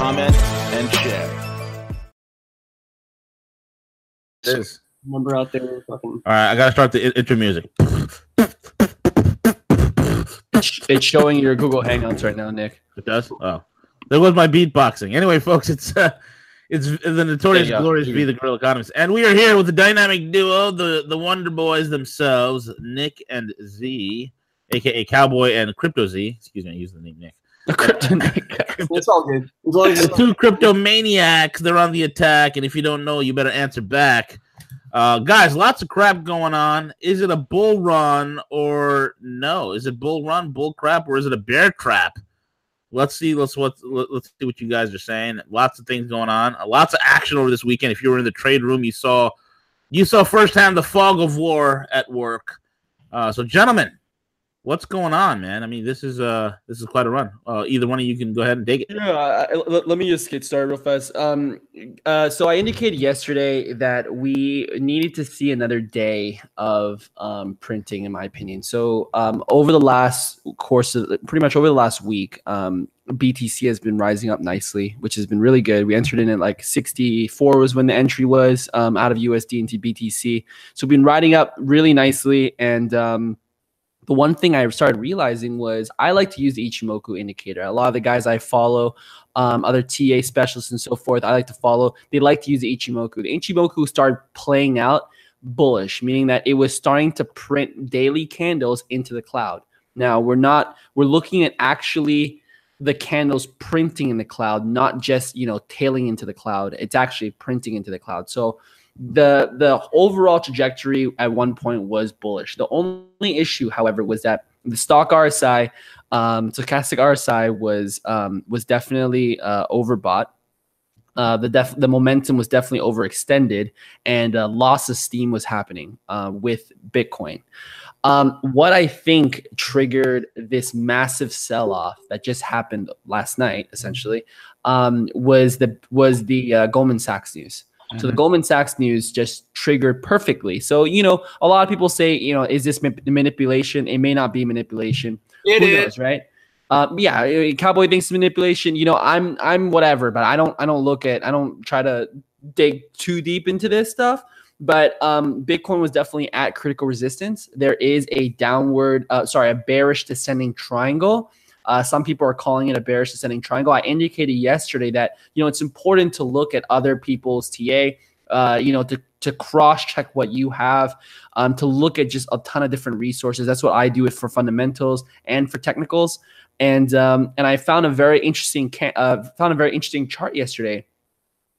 comment, and share. It is. Number out there, fucking. All right, I gotta start the intro music. It's, it's showing your Google Hangouts right now, Nick. It does. Oh, there was my beatboxing. Anyway, folks, it's uh, it's the notorious, There you go. glorious V, the Gorilla Economist, and we are here with the dynamic duo, the the Wonder Boys themselves, Nick and Z, aka Cowboy and Crypto Z. Excuse me, I used the name Nick. The crypto Nick. It's all good. As long as the two crypto maniacs they're on the attack and if you don't know you better answer back. Uh guys lots of crap going on. Is it a bull run or no? Is it bull run bull crap or is it a bear crap? Let's see let's what let- let's see what you guys are saying. Lots of things going on. Uh, lots of action over this weekend. If you were in the trade room you saw you saw firsthand the fog of war at work. Uh so gentlemen what's going on man i mean this is uh this is quite a run uh either one of you can go ahead and take it Yeah, I- let, let me just get started real fast. Um, uh, so I indicated yesterday that we needed to see another day of um, printing, in my opinion. So um, over the last course of pretty much over the last week, um, BTC has been rising up nicely, which has been really good. We entered in at like 64 was when the entry was um, out of USD into BTC. So we've been riding up really nicely, and um, the one thing I started realizing was I like to use the Ichimoku indicator. A lot of the guys I follow, um, other TA specialists and so forth, I like to follow. They like to use the Ichimoku. The Ichimoku started playing out bullish, meaning that it was starting to print daily candles into the cloud. Now we're not we're looking at actually the candles printing in the cloud, not just you know tailing into the cloud. It's actually printing into the cloud. So the the overall trajectory at one point was bullish. The only issue, however, was that the Stoch RSI, um, stochastic RSI was um, was definitely uh, overbought. Uh, the def- the momentum was definitely overextended, and uh, loss of steam was happening uh, with Bitcoin. Um, what I think triggered this massive sell off that just happened last night, essentially, um, was the was the uh, Goldman Sachs news. So the Goldman Sachs news just triggered perfectly. So you know, a lot of people say, you know, is this ma- manipulation? It may not be manipulation. it Who is. knows, right? Uh, yeah, Cowboy thinks it's manipulation. You know, I'm I'm whatever, but I don't I don't look at I don't try to dig too deep into this stuff. But um, Bitcoin was definitely at critical resistance. There is a downward, uh, sorry, a bearish descending triangle. Uh, some people are calling it a bearish descending triangle. I indicated yesterday that you know it's important to look at other people's TA. Uh, you know, to to cross check what you have, um, to look at just a ton of different resources. That's what I do for fundamentals and for technicals. And um, and I found a very interesting ca- uh, found a very interesting chart yesterday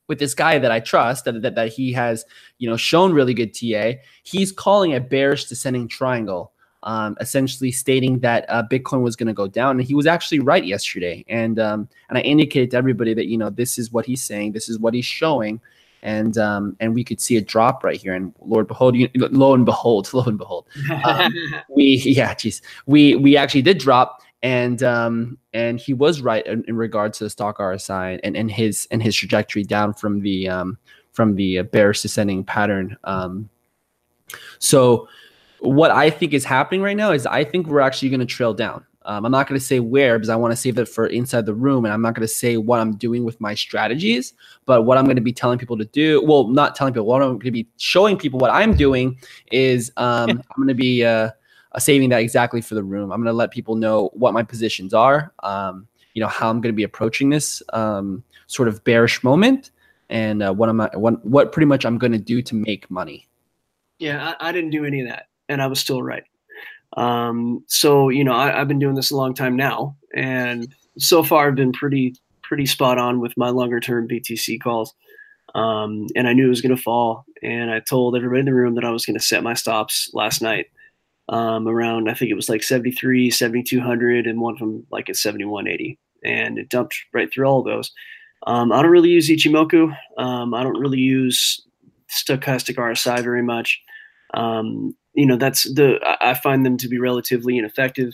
with this guy that I trust that, that that he has you know shown really good TA. He's calling a bearish descending triangle um, essentially stating that uh, Bitcoin was going to go down, and he was actually right yesterday. And um, and I indicated to everybody that you know this is what he's saying, this is what he's showing, and um, and we could see a drop right here. And Lord behold, you, lo and behold, lo and behold, um, we yeah, geez, we we actually did drop. And um and he was right in, in regard to the Stoch RSI and, and his and his trajectory down from the um from the bearish descending pattern. Um, so what I think is happening right now is I think we're actually going to trail down. Um, I'm not going to say where because I want to save that for inside the room, and I'm not going to say what I'm doing with my strategies. But what I'm going to be telling people to do, well, not telling people, what I'm going to be showing people what I'm doing is um, I'm going to be uh, uh, saving that exactly for the room. I'm going to let people know what my positions are, um, you know, how I'm going to be approaching this um, sort of bearish moment, and uh, what am I, what, what pretty much I'm going to do to make money. yeah, I, I didn't do any of that, and I was still right. Um, so you know, I, I've been doing this a long time now, and so far I've been pretty pretty spot on with my longer term BTC calls. Um, and I knew it was going to fall, and I told everybody in the room that I was going to set my stops last night um, around I think it was like 73, 7200, and one them like at 7180, and it dumped right through all of those. Um, I don't really use Ichimoku. Um, I don't really use stochastic RSI very much. You know, that's the I find them to be relatively ineffective.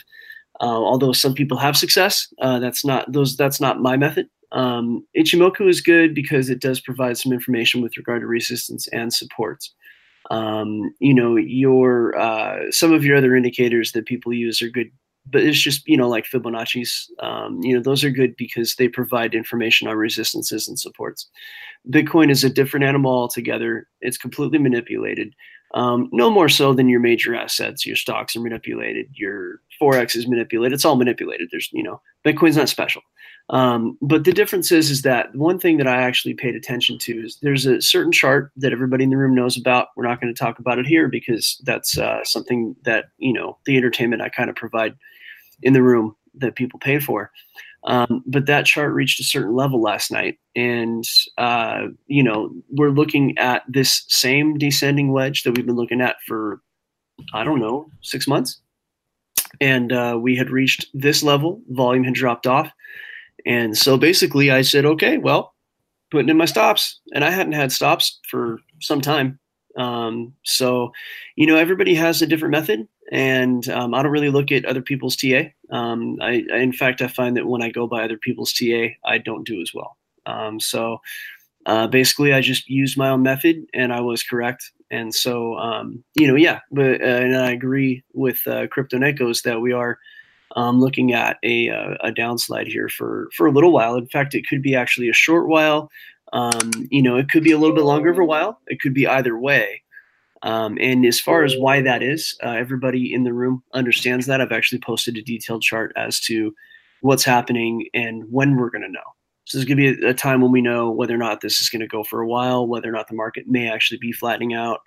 Uh, although some people have success, uh, that's not those. That's not my method. Um, Ichimoku is good because it does provide some information with regard to resistance and supports. Um, you know, your uh, some of your other indicators that people use are good, but it's just you know like Fibonacci's. Um, you know, those are good because they provide information on resistances and supports. Bitcoin is a different animal altogether. It's completely manipulated. Um, no more so than your major assets. Your stocks are manipulated. Your forex is manipulated. It's all manipulated. There's, you know, Bitcoin's not special. Um, but the difference is, is that one thing that I actually paid attention to is there's a certain chart that everybody in the room knows about. We're not going to talk about it here because that's uh, something that you know the entertainment I kind of provide in the room that people pay for. Um, but that chart reached a certain level last night, and uh, you know we're looking at this same descending wedge that we've been looking at for I don't know six months, and uh, we had reached this level. Volume had dropped off, and so basically I said, okay, well, putting in my stops, and I hadn't had stops for some time. Um, so, you know, everybody has a different method, and um, I don't really look at other people's TA. Um, I, I, in fact, I find that when I go by other people's TA, I don't do as well. Um, so, uh, basically, I just used my own method, and I was correct. And so, um, you know, yeah, but uh, and I agree with uh, Crypto Nekos that we are um, looking at a, uh, a downslide here for for a little while. In fact, it could be actually a short while. Um, you know, it could be a little bit longer of a while. It could be either way. Um, and as far as why that is, uh, everybody in the room understands that. I've actually posted a detailed chart as to what's happening and when we're going to know. So there's going to be a, a, time when we know whether or not this is going to go for a while, whether or not the market may actually be flattening out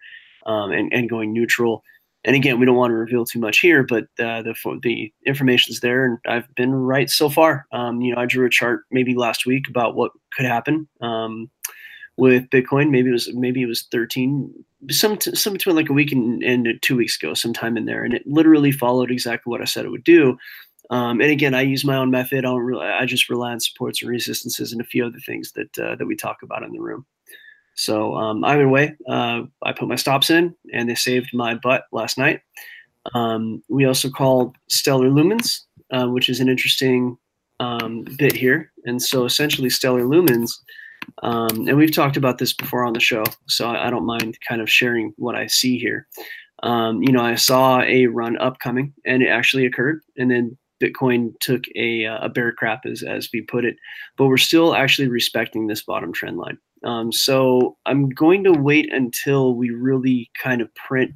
um, and, and going neutral. And again, we don't want to reveal too much here, but uh, the the information's there, and I've been right so far. Um, you know, I drew a chart maybe last week about what could happen um, with Bitcoin. Maybe it was maybe it was 13 some some between like a week and, and two weeks ago, sometime in there, and it literally followed exactly what I said it would do. Um, and again, I use my own method. I don't really, I just rely on supports and resistances and a few other things that uh, that we talk about in the room. So um, either way, uh, I put my stops in, and they saved my butt last night. Um, we also called stellar lumens, uh, which is an interesting um, bit here. And so essentially, stellar lumens um, and we've talked about this before on the show, so I, I don't mind kind of sharing what I see here. Um, you know, I saw a run upcoming, and it actually occurred, and then Bitcoin took a, a bear crap, as as we put it, but we're still actually respecting this bottom trend line. Um, so I'm going to wait until we really kind of print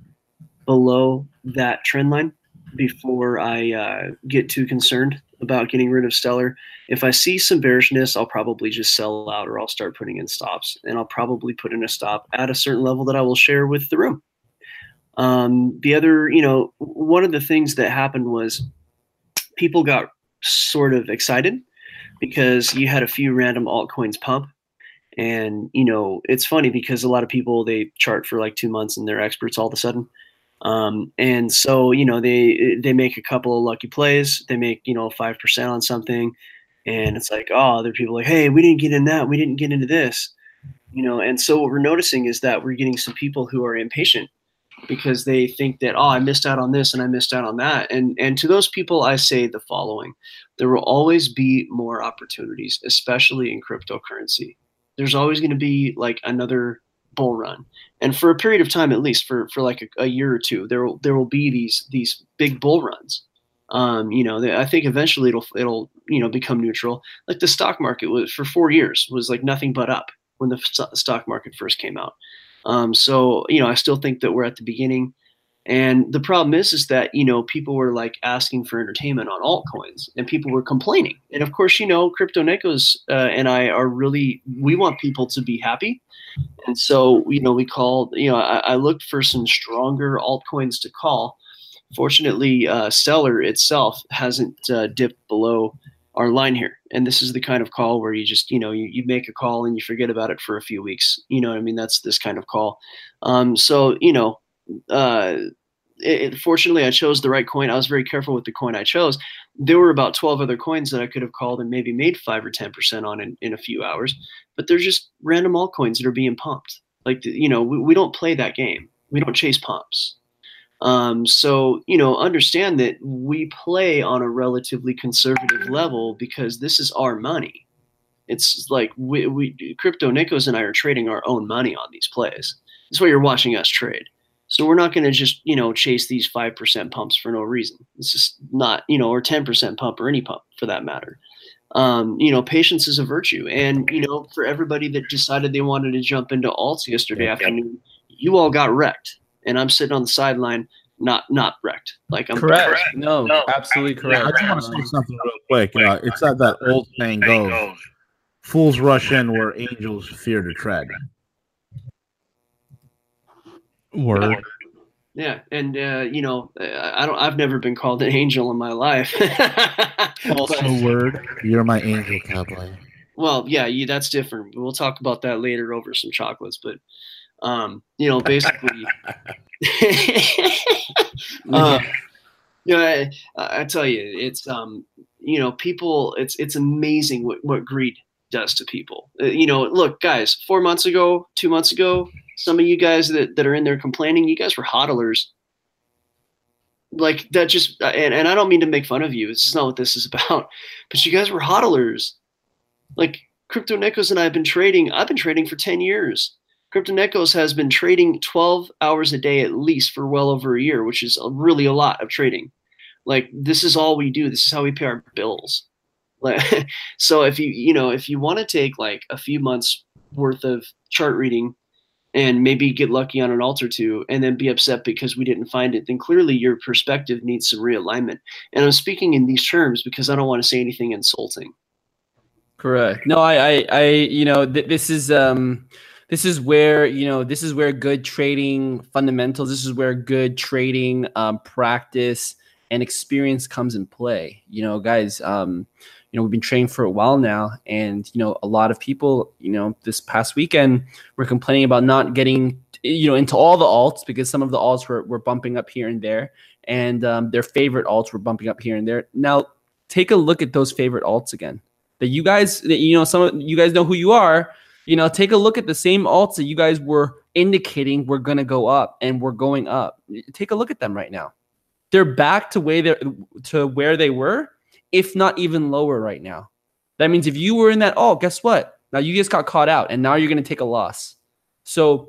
below that trend line before I uh, get too concerned about getting rid of Stellar. If I see some bearishness, I'll probably just sell out or I'll start putting in stops. And I'll probably put in a stop at a certain level that I will share with the room. Um, the other, you know, one of the things that happened was people got sort of excited because you had a few random altcoins pump. And, you know, it's funny because a lot of people, they chart for like two months and they're experts all of a sudden. Um, and so, you know, they they make a couple of lucky plays. They make you know five percent on something, and it's like, oh, other people like, hey, we didn't get in that. We didn't get into this. You know, and so what we're noticing is that we're getting some people who are impatient because they think that oh, I missed out on this and I missed out on that. And and to those people, I say the following: there will always be more opportunities, especially in cryptocurrency. There's always going to be like another bull run. And for a period of time at least for for like a, a year or two there will there will be these these big bull runs. Um, you know i think eventually it'll it'll you know become neutral. Like the stock market was for four years was like nothing but up when the stock market first came out. Um, so you know i still think that we're at the beginning. And the problem is, is that you know people were like asking for entertainment on altcoins, and people were complaining. And of course, you know, Crypto Nekos uh, and I are really we want people to be happy, and so you know we called. You know, I, I looked for some stronger altcoins to call. Fortunately, uh, Stellar itself hasn't uh, dipped below our line here, and this is the kind of call where you just you know you, you make a call and you forget about it for a few weeks. You know, I mean that's this kind of call. Um, so you know uh, it, fortunately, I chose the right coin. I was very careful with the coin I chose. There were about 12 other coins that I could have called and maybe made five or 10% on in, in a few hours, but they're just random altcoins that are being pumped. Like, you know, we, we don't play that game. We don't chase pumps. Um, so, you know, understand that we play on a relatively conservative level because this is our money. It's like we, we crypto Nikos and I are trading our own money on these plays. That's why you're watching us trade. So we're not going to just, you know, chase these 5% pumps for no reason. It's just not, you know, or 10% pump or any pump for that matter. Um, you know, patience is a virtue. And, you know, for everybody that decided they wanted to jump into alts yesterday afternoon, you all got wrecked. And I'm sitting on the sideline, not not wrecked. Like I'm correct. correct. No, no, absolutely correct. I just want to say something real quick. You know, it's not that old saying goes, fools rush in where angels fear to tread. Word. Yeah, and uh, you know, I don't. I've never been called an angel in my life. also, word. You're my angel, cowboy. Well, yeah, you, that's different. We'll talk about that later over some chocolates, but um, you know, basically, uh, you know, I, I, tell you, it's um, you know, people. It's it's amazing what what greed does to people. Uh, you know, look, guys, four months ago, two months ago, some of you guys that, that are in there complaining, you guys were hodlers. Like that just and, and I don't mean to make fun of you. It's not what this is about. But you guys were hodlers. Like Crypto Nikos and I have been trading. I've been trading for 10 years. Crypto Nikos has been trading 12 hours a day at least for well over a year, which is really a lot of trading. Like this is all we do. This is how we pay our bills. Like so if you you know if you want to take like a few months worth of chart reading and maybe get lucky on an alt or two and then be upset because we didn't find it, then clearly your perspective needs some realignment. And I'm speaking in these terms because I don't want to say anything insulting. Correct. No, I, I, I you know, th- this is, um, this is where you know this is where good trading fundamentals this is where good trading um, practice and experience comes in play. You know guys um, you know we've been training for a while now and you know a lot of people you know this past weekend were complaining about not getting you know into all the alts because some of the alts were, were bumping up here and there and um, their favorite alts were bumping up here and there. Now take a look at those favorite alts again. That you guys that you know some of you guys know who you are. You know take a look at the same alts that you guys were indicating were going to go up and we're going up. Take a look at them right now they're back to where they to where they were if not even lower right now. That means if you were in that, oh, guess what? Now you just got caught out and now you're going to take a loss. So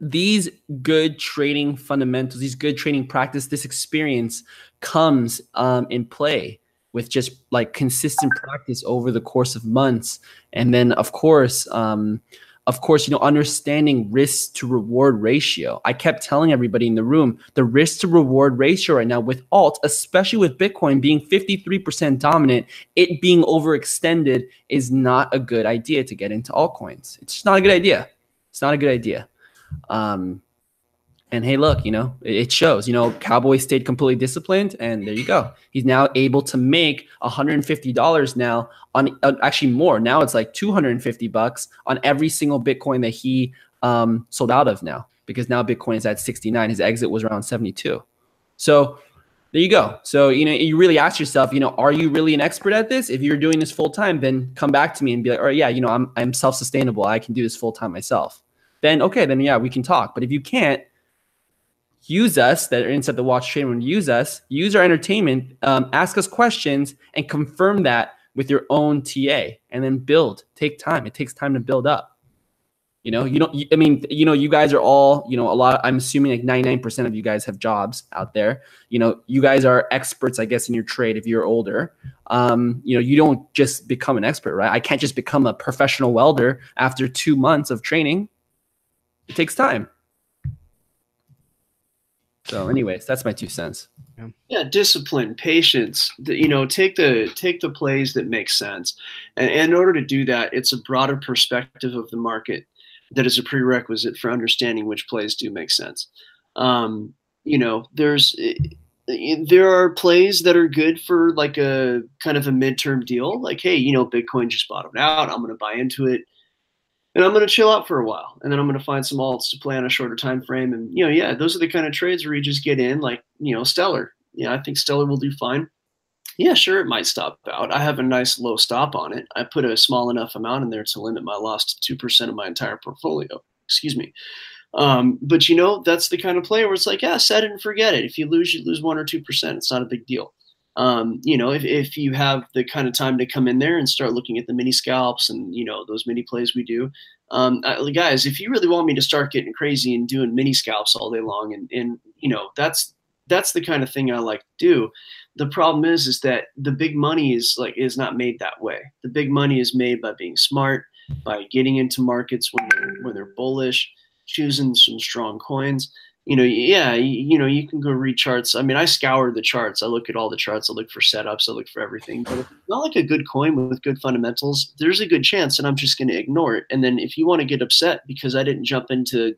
these good trading fundamentals, these good trading practice, this experience comes um, in play with just like consistent practice over the course of months. And then, of course, um, of course, you know, understanding risk to reward ratio. I kept telling everybody in the room the risk to reward ratio right now with alt, especially with Bitcoin being 53% dominant, it being overextended is not a good idea to get into altcoins. It's just not a good idea. It's not a good idea. Um, and hey, look, you know, it shows. You know, Cowboy stayed completely disciplined, and there you go. He's now able to make $150 now on uh, actually more. Now it's like 250 bucks on every single Bitcoin that he um, sold out of now, because now Bitcoin is at 69. His exit was around 72. So there you go. So you know, you really ask yourself, you know, are you really an expert at this? If you're doing this full time, then come back to me and be like, oh yeah, you know, I'm I'm self sustainable. I can do this full time myself. Then okay, then yeah, we can talk. But if you can't use us that are inside the watch chain and use us use our entertainment um, ask us questions and confirm that with your own ta and then build. Take time. It takes time to build up. You know you don't i mean you know you guys are all you know a lot i'm assuming like 99% of you guys have jobs out there. You know you guys are experts i guess in your trade if you're older. Um, you know you don't just become an expert right? I can't just become a professional welder after two months of training. It takes time so, anyways, that's my two cents. Yeah. yeah, discipline, patience. You know, take the take the plays that make sense, and, and in order to do that, it's a broader perspective of the market that is a prerequisite for understanding which plays do make sense. Um, you know, there's there are plays that are good for like a kind of a midterm deal, like hey, you know, Bitcoin just bottomed out. I'm going to buy into it and I'm going to chill out for a while, and then I'm going to find some alts to play on a shorter time frame. And you know, yeah, those are the kind of trades where you just get in, like you know, Stellar. Yeah, I think Stellar will do fine. Yeah, sure, it might stop out. I have a nice low stop on it. I put a small enough amount in there to limit my loss to two percent of my entire portfolio. Excuse me. Um, but you know, that's the kind of play where it's like, yeah, set it and forget it. If you lose, you lose one or two percent. It's not a big deal. Um, you know, if, if you have the kind of time to come in there and start looking at the mini scalps and you know those mini plays we do, um, uh, guys, if you really want me to start getting crazy and doing mini scalps all day long, and and you know that's that's the kind of thing I like to do. The problem is, is that the big money is like is not made that way. The big money is made by being smart, by getting into markets when they're when they're bullish, choosing some strong coins. You know, yeah, you, know, you can go read charts. I mean, I scour the charts. I look at all the charts. I look for setups. I look for everything. But if it's not like a good coin with good fundamentals, there's a good chance that I'm just going to ignore it. And then if you want to get upset because I didn't jump into,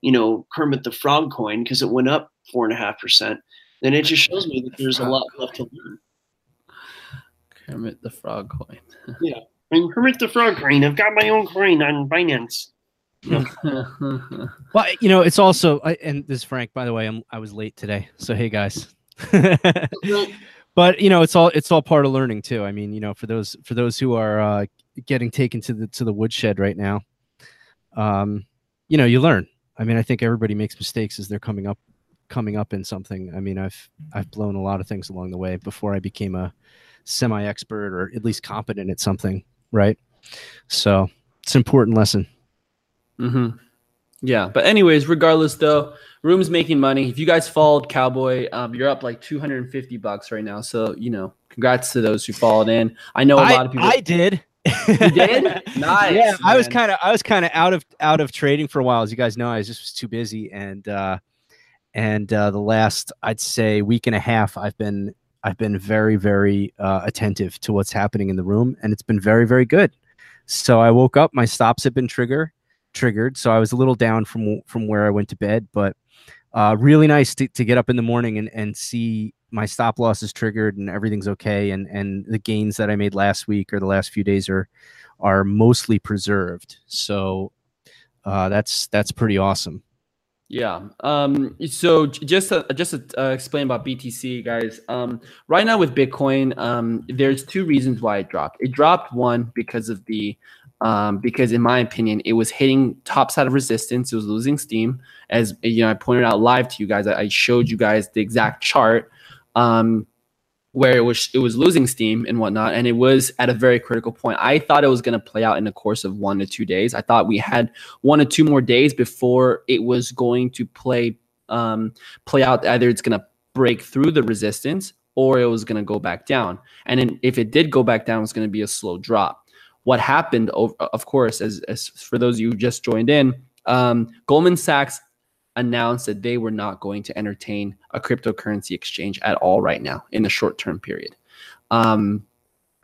you know, Kermit the Frog coin because it went up four and a half percent, then it just shows me that there's a lot left to learn. Kermit the Frog coin. yeah, I'm Kermit the Frog coin. I've got my own coin on Binance. well, you know, it's also, and this is Frank, by the way, I'm, I was late today. So, hey guys. but you know, it's all, it's all part of learning too. I mean, you know, for those, for those who are uh, getting taken to the, to the woodshed right now, um, you know, you learn. I mean, I think everybody makes mistakes as they're coming up, coming up in something. I mean, I've, I've blown a lot of things along the way before I became a semi expert or at least competent at something. Right. So it's an important lesson. Mm-hmm. Yeah, but anyways, regardless though, Room's making money. If you guys followed Cowboy, um, you're up like 250 bucks right now. So you know, congrats to those who followed in. I know a I, lot of people. I did. You did? nice. Yeah, I was kind of I was kind of out of out of trading for a while, as you guys know. I was just was too busy, and uh, and uh, the last I'd say week and a half, I've been I've been very very uh, attentive to what's happening in the room, and it's been very very good. So I woke up, my stops have been trigger triggered, so I was a little down from from where I went to bed, but uh, really nice to, to get up in the morning and, and see my stop loss is triggered and everything's okay, and and the gains that I made last week or the last few days are are mostly preserved. So uh, that's that's pretty awesome. Yeah. Um, so just to, just to uh, explain about BTC, guys. Um, right now with Bitcoin, um, there's two reasons why it dropped. It dropped one because of the um, because in my opinion, it was hitting top side of resistance. It was losing steam. As you know, I pointed out live to you guys. I, I showed you guys the exact chart um, where it was it was losing steam and whatnot, and it was at a very critical point. I thought it was going to play out in the course of one to two days. I thought we had one or two more days before it was going to play um, play out. Either it's going to break through the resistance or it was going to go back down. And if it did go back down, it's going to be a slow drop what happened, of course, as, as for those of you who just joined in, um, Goldman Sachs announced that they were not going to entertain a cryptocurrency exchange at all right now in the short term period. Um,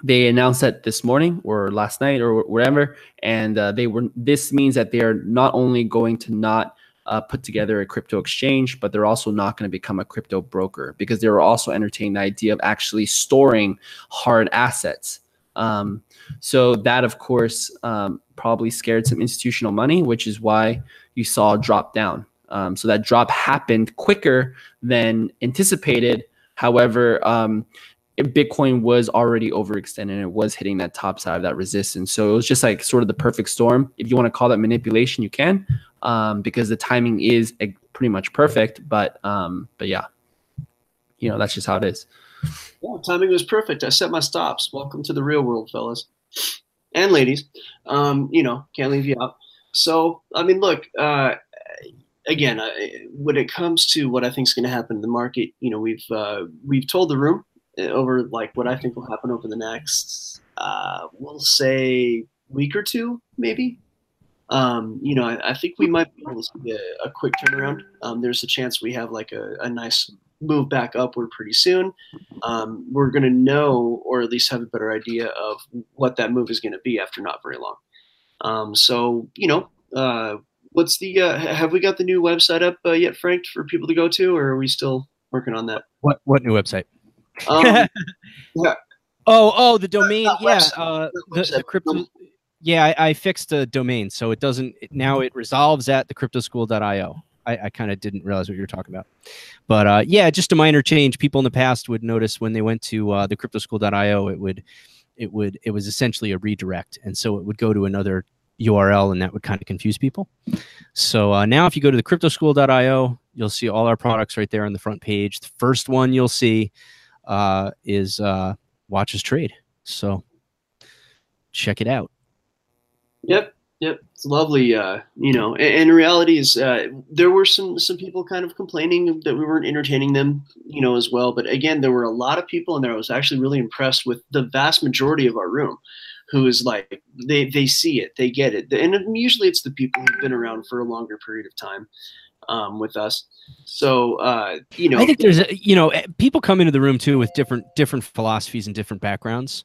they announced that this morning or last night or whatever, and uh, they were. This means that they are not only going to not uh, put together a crypto exchange, but they're also not going to become a crypto broker because they were also entertaining the idea of actually storing hard assets. Um, so that, of course, um, probably scared some institutional money, which is why you saw a drop down. Um, so that drop happened quicker than anticipated. However, um, Bitcoin was already overextended. It was hitting that top side of that resistance. So it was just like sort of the perfect storm. If you want to call that manipulation, you can, um, because the timing is eh, pretty much perfect. But um, but yeah, you know that's just how it is. Yeah, timing was perfect. I set my stops. Welcome to the real world, fellas and ladies. Um, you know, can't leave you out. So, I mean, look, uh, again, I, when it comes to what I think is going to happen in the market, you know, we've uh, we've told the room uh, over like what I think will happen over the next, uh, we'll say, week or two, maybe. Um, you know, I, I, think we might be able to see a, a quick turnaround. Um, there's a chance we have like a, a nice move back upward pretty soon. Um, we're going to know, or at least have a better idea of what that move is going to be after not very long. Um, so, you know, uh, what's the, uh, have we got the new website up uh, yet, Frank, for people to go to, or are we still working on that? What, what new website? Um, yeah. Oh, oh, the domain. Yeah. Uh, the, the crypto. yeah, I, I fixed the domain, so it doesn't it- now. It resolves at the cryptoschool.io. I, I kind of didn't realize what you were talking about, but uh, yeah, just a minor change. People in the past would notice when they went to uh, the cryptoschool.io, it would, it would, it was essentially a redirect, and so it would go to another URL, and that would kind of confuse people. So uh, now, if you go to the cryptoschool.io, you'll see all our products right there on the front page. The first one you'll see uh, is uh, Watch Us Trade. So check it out. Yep, yep, it's lovely. Uh, you know, and, and reality is uh, there were some some people kind of complaining that we weren't entertaining them, you know, as well. But again, there were a lot of people in there. I was actually really impressed with the vast majority of our room, who is like they they see it, they get it, and usually it's the people who've been around for a longer period of time um, with us. So uh, you know, I think there's, a, you know, people come into the room too with different different philosophies and different backgrounds,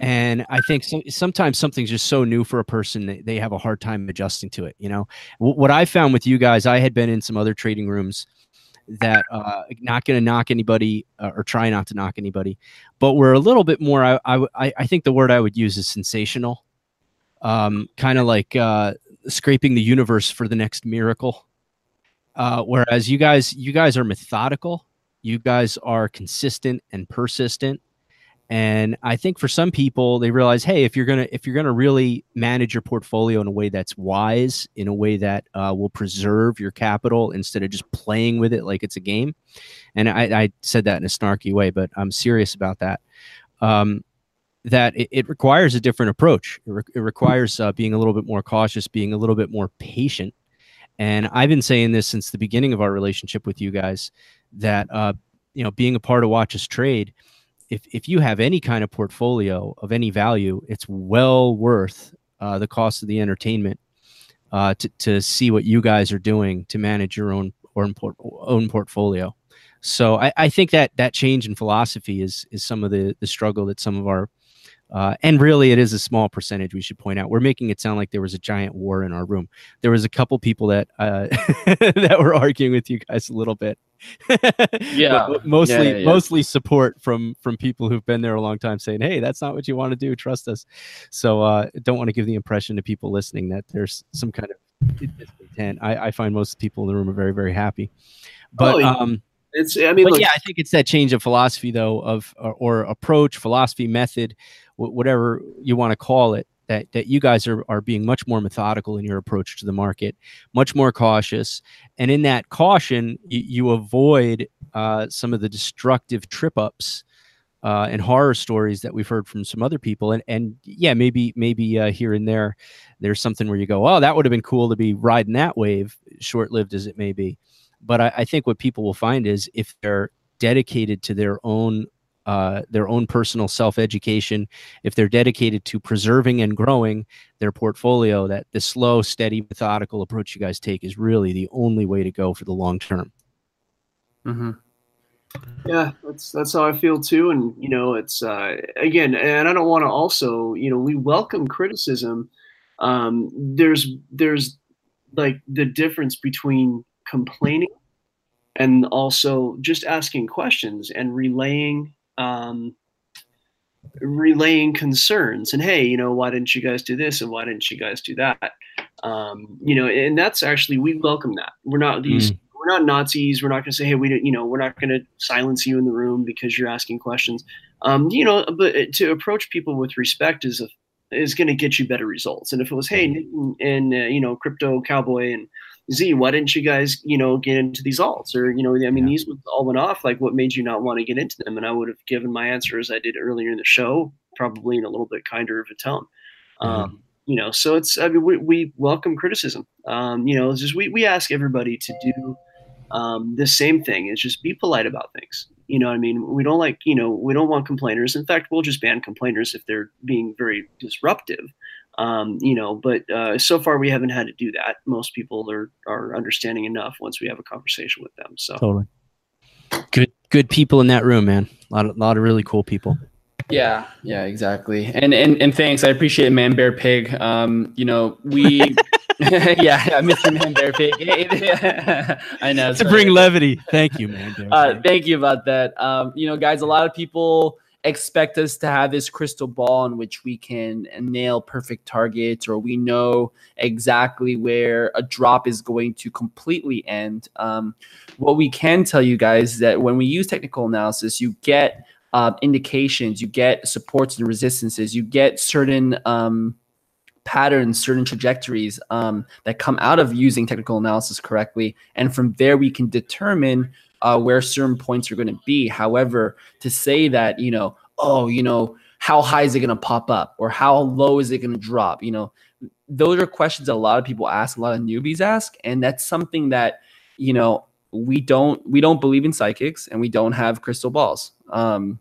and I think so, sometimes something's just so new for a person that they have a hard time adjusting to it. You know, Wh- what I found with you guys, I had been in some other trading rooms that uh, not going to knock anybody uh, or try not to knock anybody, but we're a little bit more. I, I- I think the word I would use is sensational, um, kind of like uh, scraping the universe for the next miracle. Uh, whereas you guys, you guys are methodical, you guys are consistent and persistent, and I think for some people, they realize, hey, if you're gonna if you're gonna really manage your portfolio in a way that's wise, in a way that uh, will preserve your capital instead of just playing with it like it's a game, and I, I said that in a snarky way, but I'm serious about that. Um, that it, it requires a different approach. It, re- it requires uh, being a little bit more cautious, being a little bit more patient. And I've been saying this since the beginning of our relationship with you guys that uh, you know being a part of Watch Us Trade, if if you have any kind of portfolio of any value, it's well worth uh, the cost of the entertainment uh, to to see what you guys are doing to manage your own own, own portfolio. So I, I think that that change in philosophy is is some of the the struggle that some of our uh, and really, it is a small percentage. We should point out. We're making it sound like there was a giant war in our room. There was a couple people that uh, that were arguing with you guys a little bit. Yeah. But mostly Yeah, yeah, yeah. mostly support from from people who've been there a long time, saying, "Hey, that's not what you want to do. Trust us." So, uh, don't want to give the impression to people listening that there's some kind of intent. I, I find most people in the room are very very happy, but Oh, yeah. um, it's I mean, but look, yeah, I think it's that change of philosophy, though, of or, or approach, philosophy, method, wh- whatever you want to call it. That that you guys are are being much more methodical in your approach to the market, much more cautious, and in that caution, you, you avoid uh, some of the destructive trip ups. Uh, and horror stories that we've heard from some other people, and and yeah, maybe maybe uh, here and there, there's something where you go, oh, that would have been cool to be riding that wave, short lived as it may be but I, I think what people will find is if they're dedicated to their own uh, their own personal self education, if they're dedicated to preserving and growing their portfolio, that the slow, steady, methodical approach you guys take is really the only way to go for the long term. Mm-hmm. Yeah, that's that's how I feel too. And you know, it's uh, again, and I don't want to also, you know, we welcome criticism. Um, there's there's like the difference between complaining and also just asking questions and relaying um, relaying concerns and hey you know why didn't you guys do this and why didn't you guys do that? Um, you know and that's actually we welcome that. We're not these we're not nazis. We're not going to say hey we don't you know we're not going to silence you in the room because you're asking questions. Um, you know but to approach people with respect is a is going to get you better results. And if it was hey and, and uh, you know crypto cowboy and Z, why didn't you guys, you know, get into these alts? Or, you know, I mean, Yeah. these all went off. Like, what made you not want to get into them? And I would have given my answer as I did earlier in the show, probably in a little bit kinder of a tone. Um, you know, so it's, I mean, we, we welcome criticism. Um, you know, it's just we, we ask everybody to do um, the same thing is just be polite about things. You know what I mean? We don't like, you know, we don't want complainers. In fact, we'll just ban complainers if they're being very disruptive um, you know but uh, so far we haven't had to do that most people are are understanding enough once we have a conversation with them so Totally. Good, good people in that room, man. A lot of, lot of really cool people. Yeah, yeah, exactly. And and and thanks. I appreciate Man Bear Pig. Um, you know, we yeah, I miss you, Man Bear Pig. I know. To bring levity. Thank you, man. Darren. uh, thank you about that. Um, you know, guys, a lot of people expect us to have this crystal ball in which we can nail perfect targets or we know exactly where a drop is going to completely end. Um, what we can tell you guys is that when we use technical analysis, you get uh, indications, you get supports and resistances, you get certain um, patterns, certain trajectories um, that come out of using technical analysis correctly. And from there, we can determine uh, where certain points are going to be. However, to say that, you know, oh, you know, how high is it going to pop up or how low is it going to drop? You know, those are questions a lot of people ask, a lot of newbies ask. And that's something that, you know, we don't we don't believe in psychics and we don't have crystal balls. Um,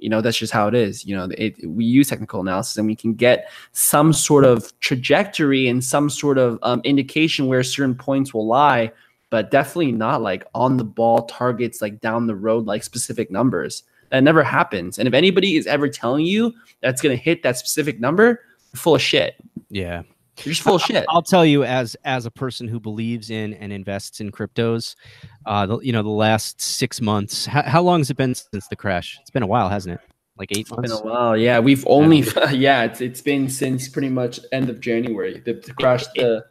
you know that's just how it is you know it, we use technical analysis and we can get some sort of trajectory and some sort of um, indication where certain points will lie but definitely not like on the ball targets like down the road like specific numbers that never happens and if anybody is ever telling you that's going to hit that specific number full of shit Yeah. you're just full of shit I'll tell you, as as a person who believes in and invests in cryptos, uh, the, you know, the last six months. How, how long has it been since the crash? It's been a while, hasn't it? Like eight It's been months. a while yeah we've only yeah it's, it's been since pretty much end of january the, the crash the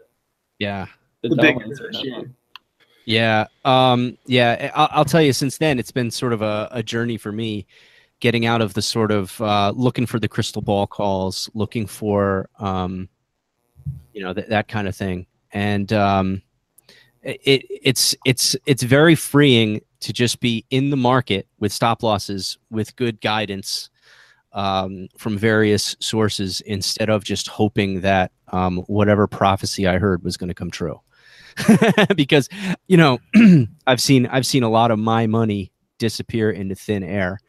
Yeah. the, The big downlines are crash, yeah. Um, yeah. I'll, I'll tell you, since then, it's been sort of a, a journey for me getting out of the sort of uh, looking for the crystal ball calls, looking for, um, you know, th- that kind of thing. And um, it, it's, it's, it's very freeing to just be in the market with stop losses, with good guidance um, from various sources instead of just hoping that um, whatever prophecy I heard was going to come true. because you know i've seen i've seen a lot of my money disappear into thin air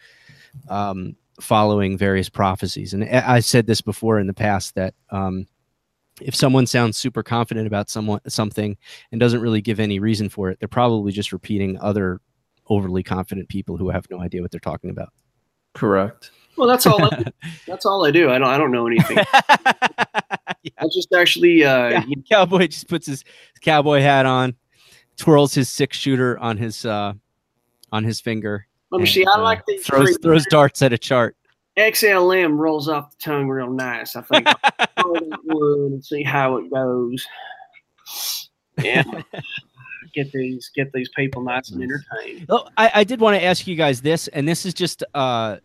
um, following various prophecies and I- i said this before in the past that um, if someone sounds super confident about someone something and doesn't really give any reason for it they're probably just repeating other overly confident people who have no idea what they're talking about correct Well, that's all. I, that's all I do. I don't. I don't know anything. I just actually. Uh, Yeah, cowboy just puts his cowboy hat on twirls his six shooter on his uh on his finger let me and, see. I uh, like these. throws three- throws darts at a chart XLM rolls off the tongue real nice. I think. I'll throw that one and see how it goes. Yeah. Get these get these people nice and entertained. Oh, I, I did want to ask you guys this, and this is just uh,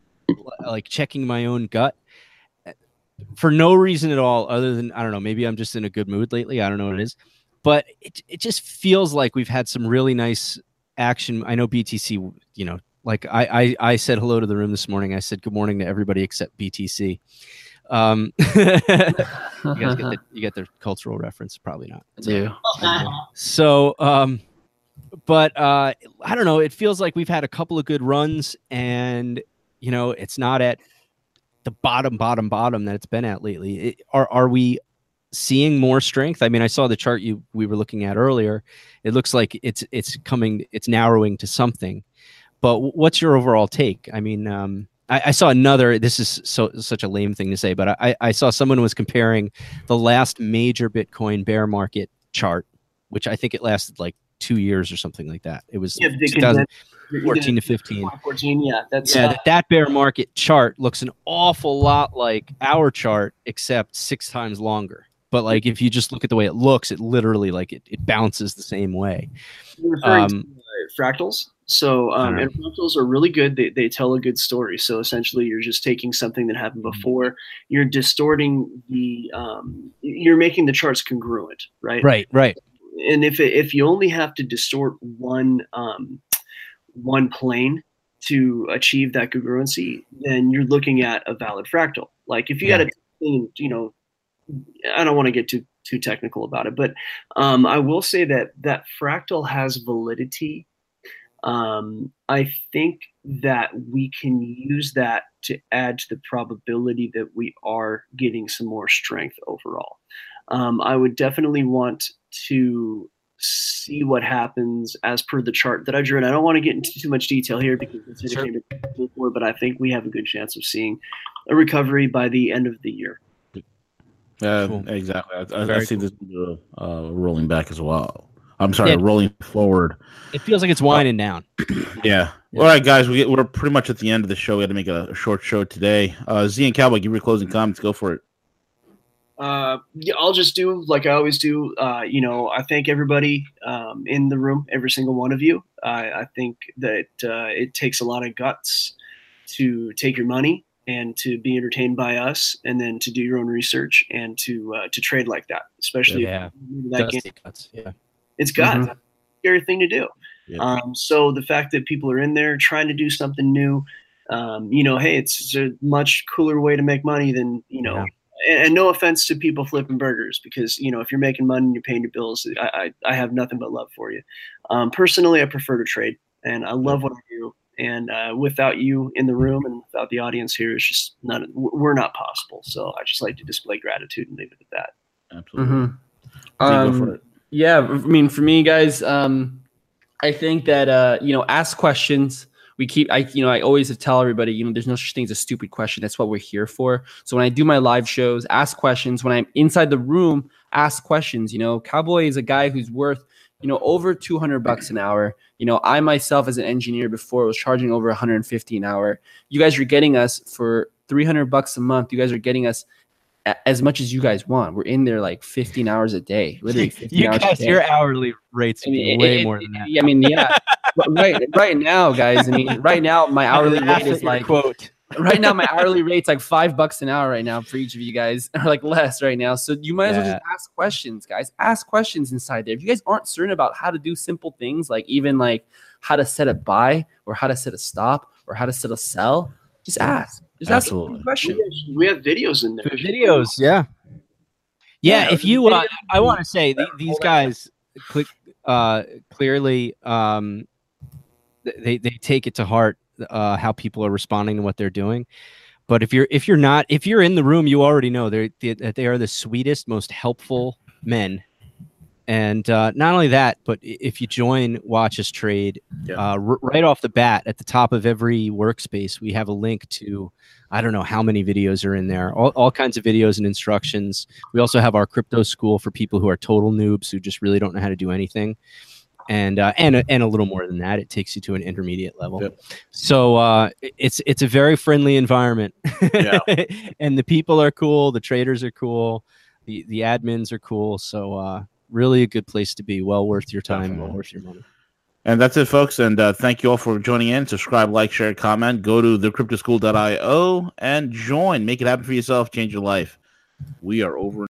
like checking my own gut for no reason at all, other than I don't know, maybe I'm just in a good mood lately. I don't know what it is, but it it just feels like we've had some really nice action. I know BTC, you know, like I I, I said hello to the room this morning. I said good morning to everybody except BTC. Um, you guys get the, you get the cultural reference? Probably not. do So, um, but uh, I don't know. It feels like we've had a couple of good runs, and you know, it's not at the bottom, bottom, bottom that it's been at lately. It, are are we seeing more strength? I mean, I saw the chart you we were looking at earlier. It looks like it's it's coming, it's narrowing to something. But what's your overall take? I mean, um, I, I, saw another. This is so such a lame thing to say, but I, I saw someone was comparing the last major Bitcoin bear market chart, which I think it lasted like two years or something like that. It was yeah, 2000, 14 to 15 14 yeah that's yeah uh, that, that bear market chart looks an awful lot like our chart except six times longer. But like if you just look at the way it looks it literally like it, it bounces the same way. Um, to, uh, fractals. So um, uh-huh. and fractals are really good. They, they tell a good story. So essentially you're just taking something that happened mm-hmm. before. You're distorting the um, you're making the charts congruent right? Right right. And if it, if you only have to distort one um, one plane to achieve that congruency, then you're looking at a valid fractal. Like if you Yeah. got a you know, I don't want to get too too technical about it, but um, I will say that that fractal has validity. Um, I think that we can use that to add to the probability that we are getting some more strength overall. Um, I would definitely want to see what happens as per the chart that I drew. And I don't want to get into too much detail here because it's Sure. before, but I think we have a good chance of seeing a recovery by the end of the year. Yeah, Cool. exactly. I, I, I Very see this uh, uh, rolling back as well. I'm sorry, Yeah. rolling forward. It feels like it's winding down. Yeah. All right, guys, we, get, we're pretty much at the end of the show. We had to make a, a short show today. Uh, Z and Cowboy, give your closing comments. Go for it. Uh, I'll just do like I always do. Uh, you know, I thank everybody um, in the room, every single one of you. I, I think that uh, it takes a lot of guts to take your money and to be entertained by us, and then to do your own research and to uh, to trade like that, especially if Yeah. that game. guts, Yeah. It's got it's a scary thing to do. Yeah. Um, so the fact that people are in there trying to do something new, um, you know, hey, it's, it's a much cooler way to make money than you know. Yeah. And, and no offense to people flipping burgers, because you know if you're making money and you're paying your bills, I, I, I have nothing but love for you. Um, personally, I prefer to trade, and I love what I do. And uh, without you in the room and without the audience here, it's just not we're not possible. So I just like to display gratitude and leave it at that. Absolutely. Mhm. Z, go for Um, it. Yeah, I mean, for me, guys, um, I think that uh, you know, ask questions. We keep, I, you know, I always tell everybody, you know, there's no such thing as a stupid question. That's what we're here for. So when I do my live shows, ask questions. When I'm inside the room, ask questions. You know, Cowboy is a guy who's worth, you know, over 200 bucks an hour. You know, I myself as an engineer before was charging over 150 an hour. You guys are getting us for 300 bucks a month. You guys are getting us as much as you guys want. We're in there like 15 hours a day, literally 15 You hours guys, your hourly rates I mean, way it- more it- than that. I mean, yeah. But right, right now, guys. I mean, right now, my hourly rate is like quote. right now. My hourly rate's like five bucks an hour right now for each of you guys, or like less right now. So you might as well just ask questions, guys. Ask questions inside there. If you guys aren't certain about how to do simple things, like even like how to set a buy, or how to set a stop, or how to set a sell, just ask. Just ask a Absolutely. question. We have videos in there. Videos, yeah. Yeah, Yeah, if you, uh, videos- I want to say the, these guys, click, uh, clearly, um, th- they they take it to heart uh, how people are responding to what they're doing. But if you're if you're not if you're in the room, you already know they're they, that they are the sweetest, most helpful men. And uh, not only that, but if you join Watch Us Trade, Yeah. uh, r- right off the bat, at the top of every workspace, we have a link to I don't know how many videos are in there, all, all kinds of videos and instructions. We also have our crypto school for people who are total noobs who just really don't know how to do anything, and uh, and a- and a little more than that. It takes you to an intermediate level. Yep. So uh, it's it's a very friendly environment, Yeah. and the people are cool. The traders are cool. The the admins are cool. So uh, really a good place to be. Well worth your time. Well worth your money. And that's it, folks. And uh, thank you all for joining in. Subscribe, like, share, comment. Go to thecryptoschool.io and join. Make it happen for yourself. Change your life. We are over.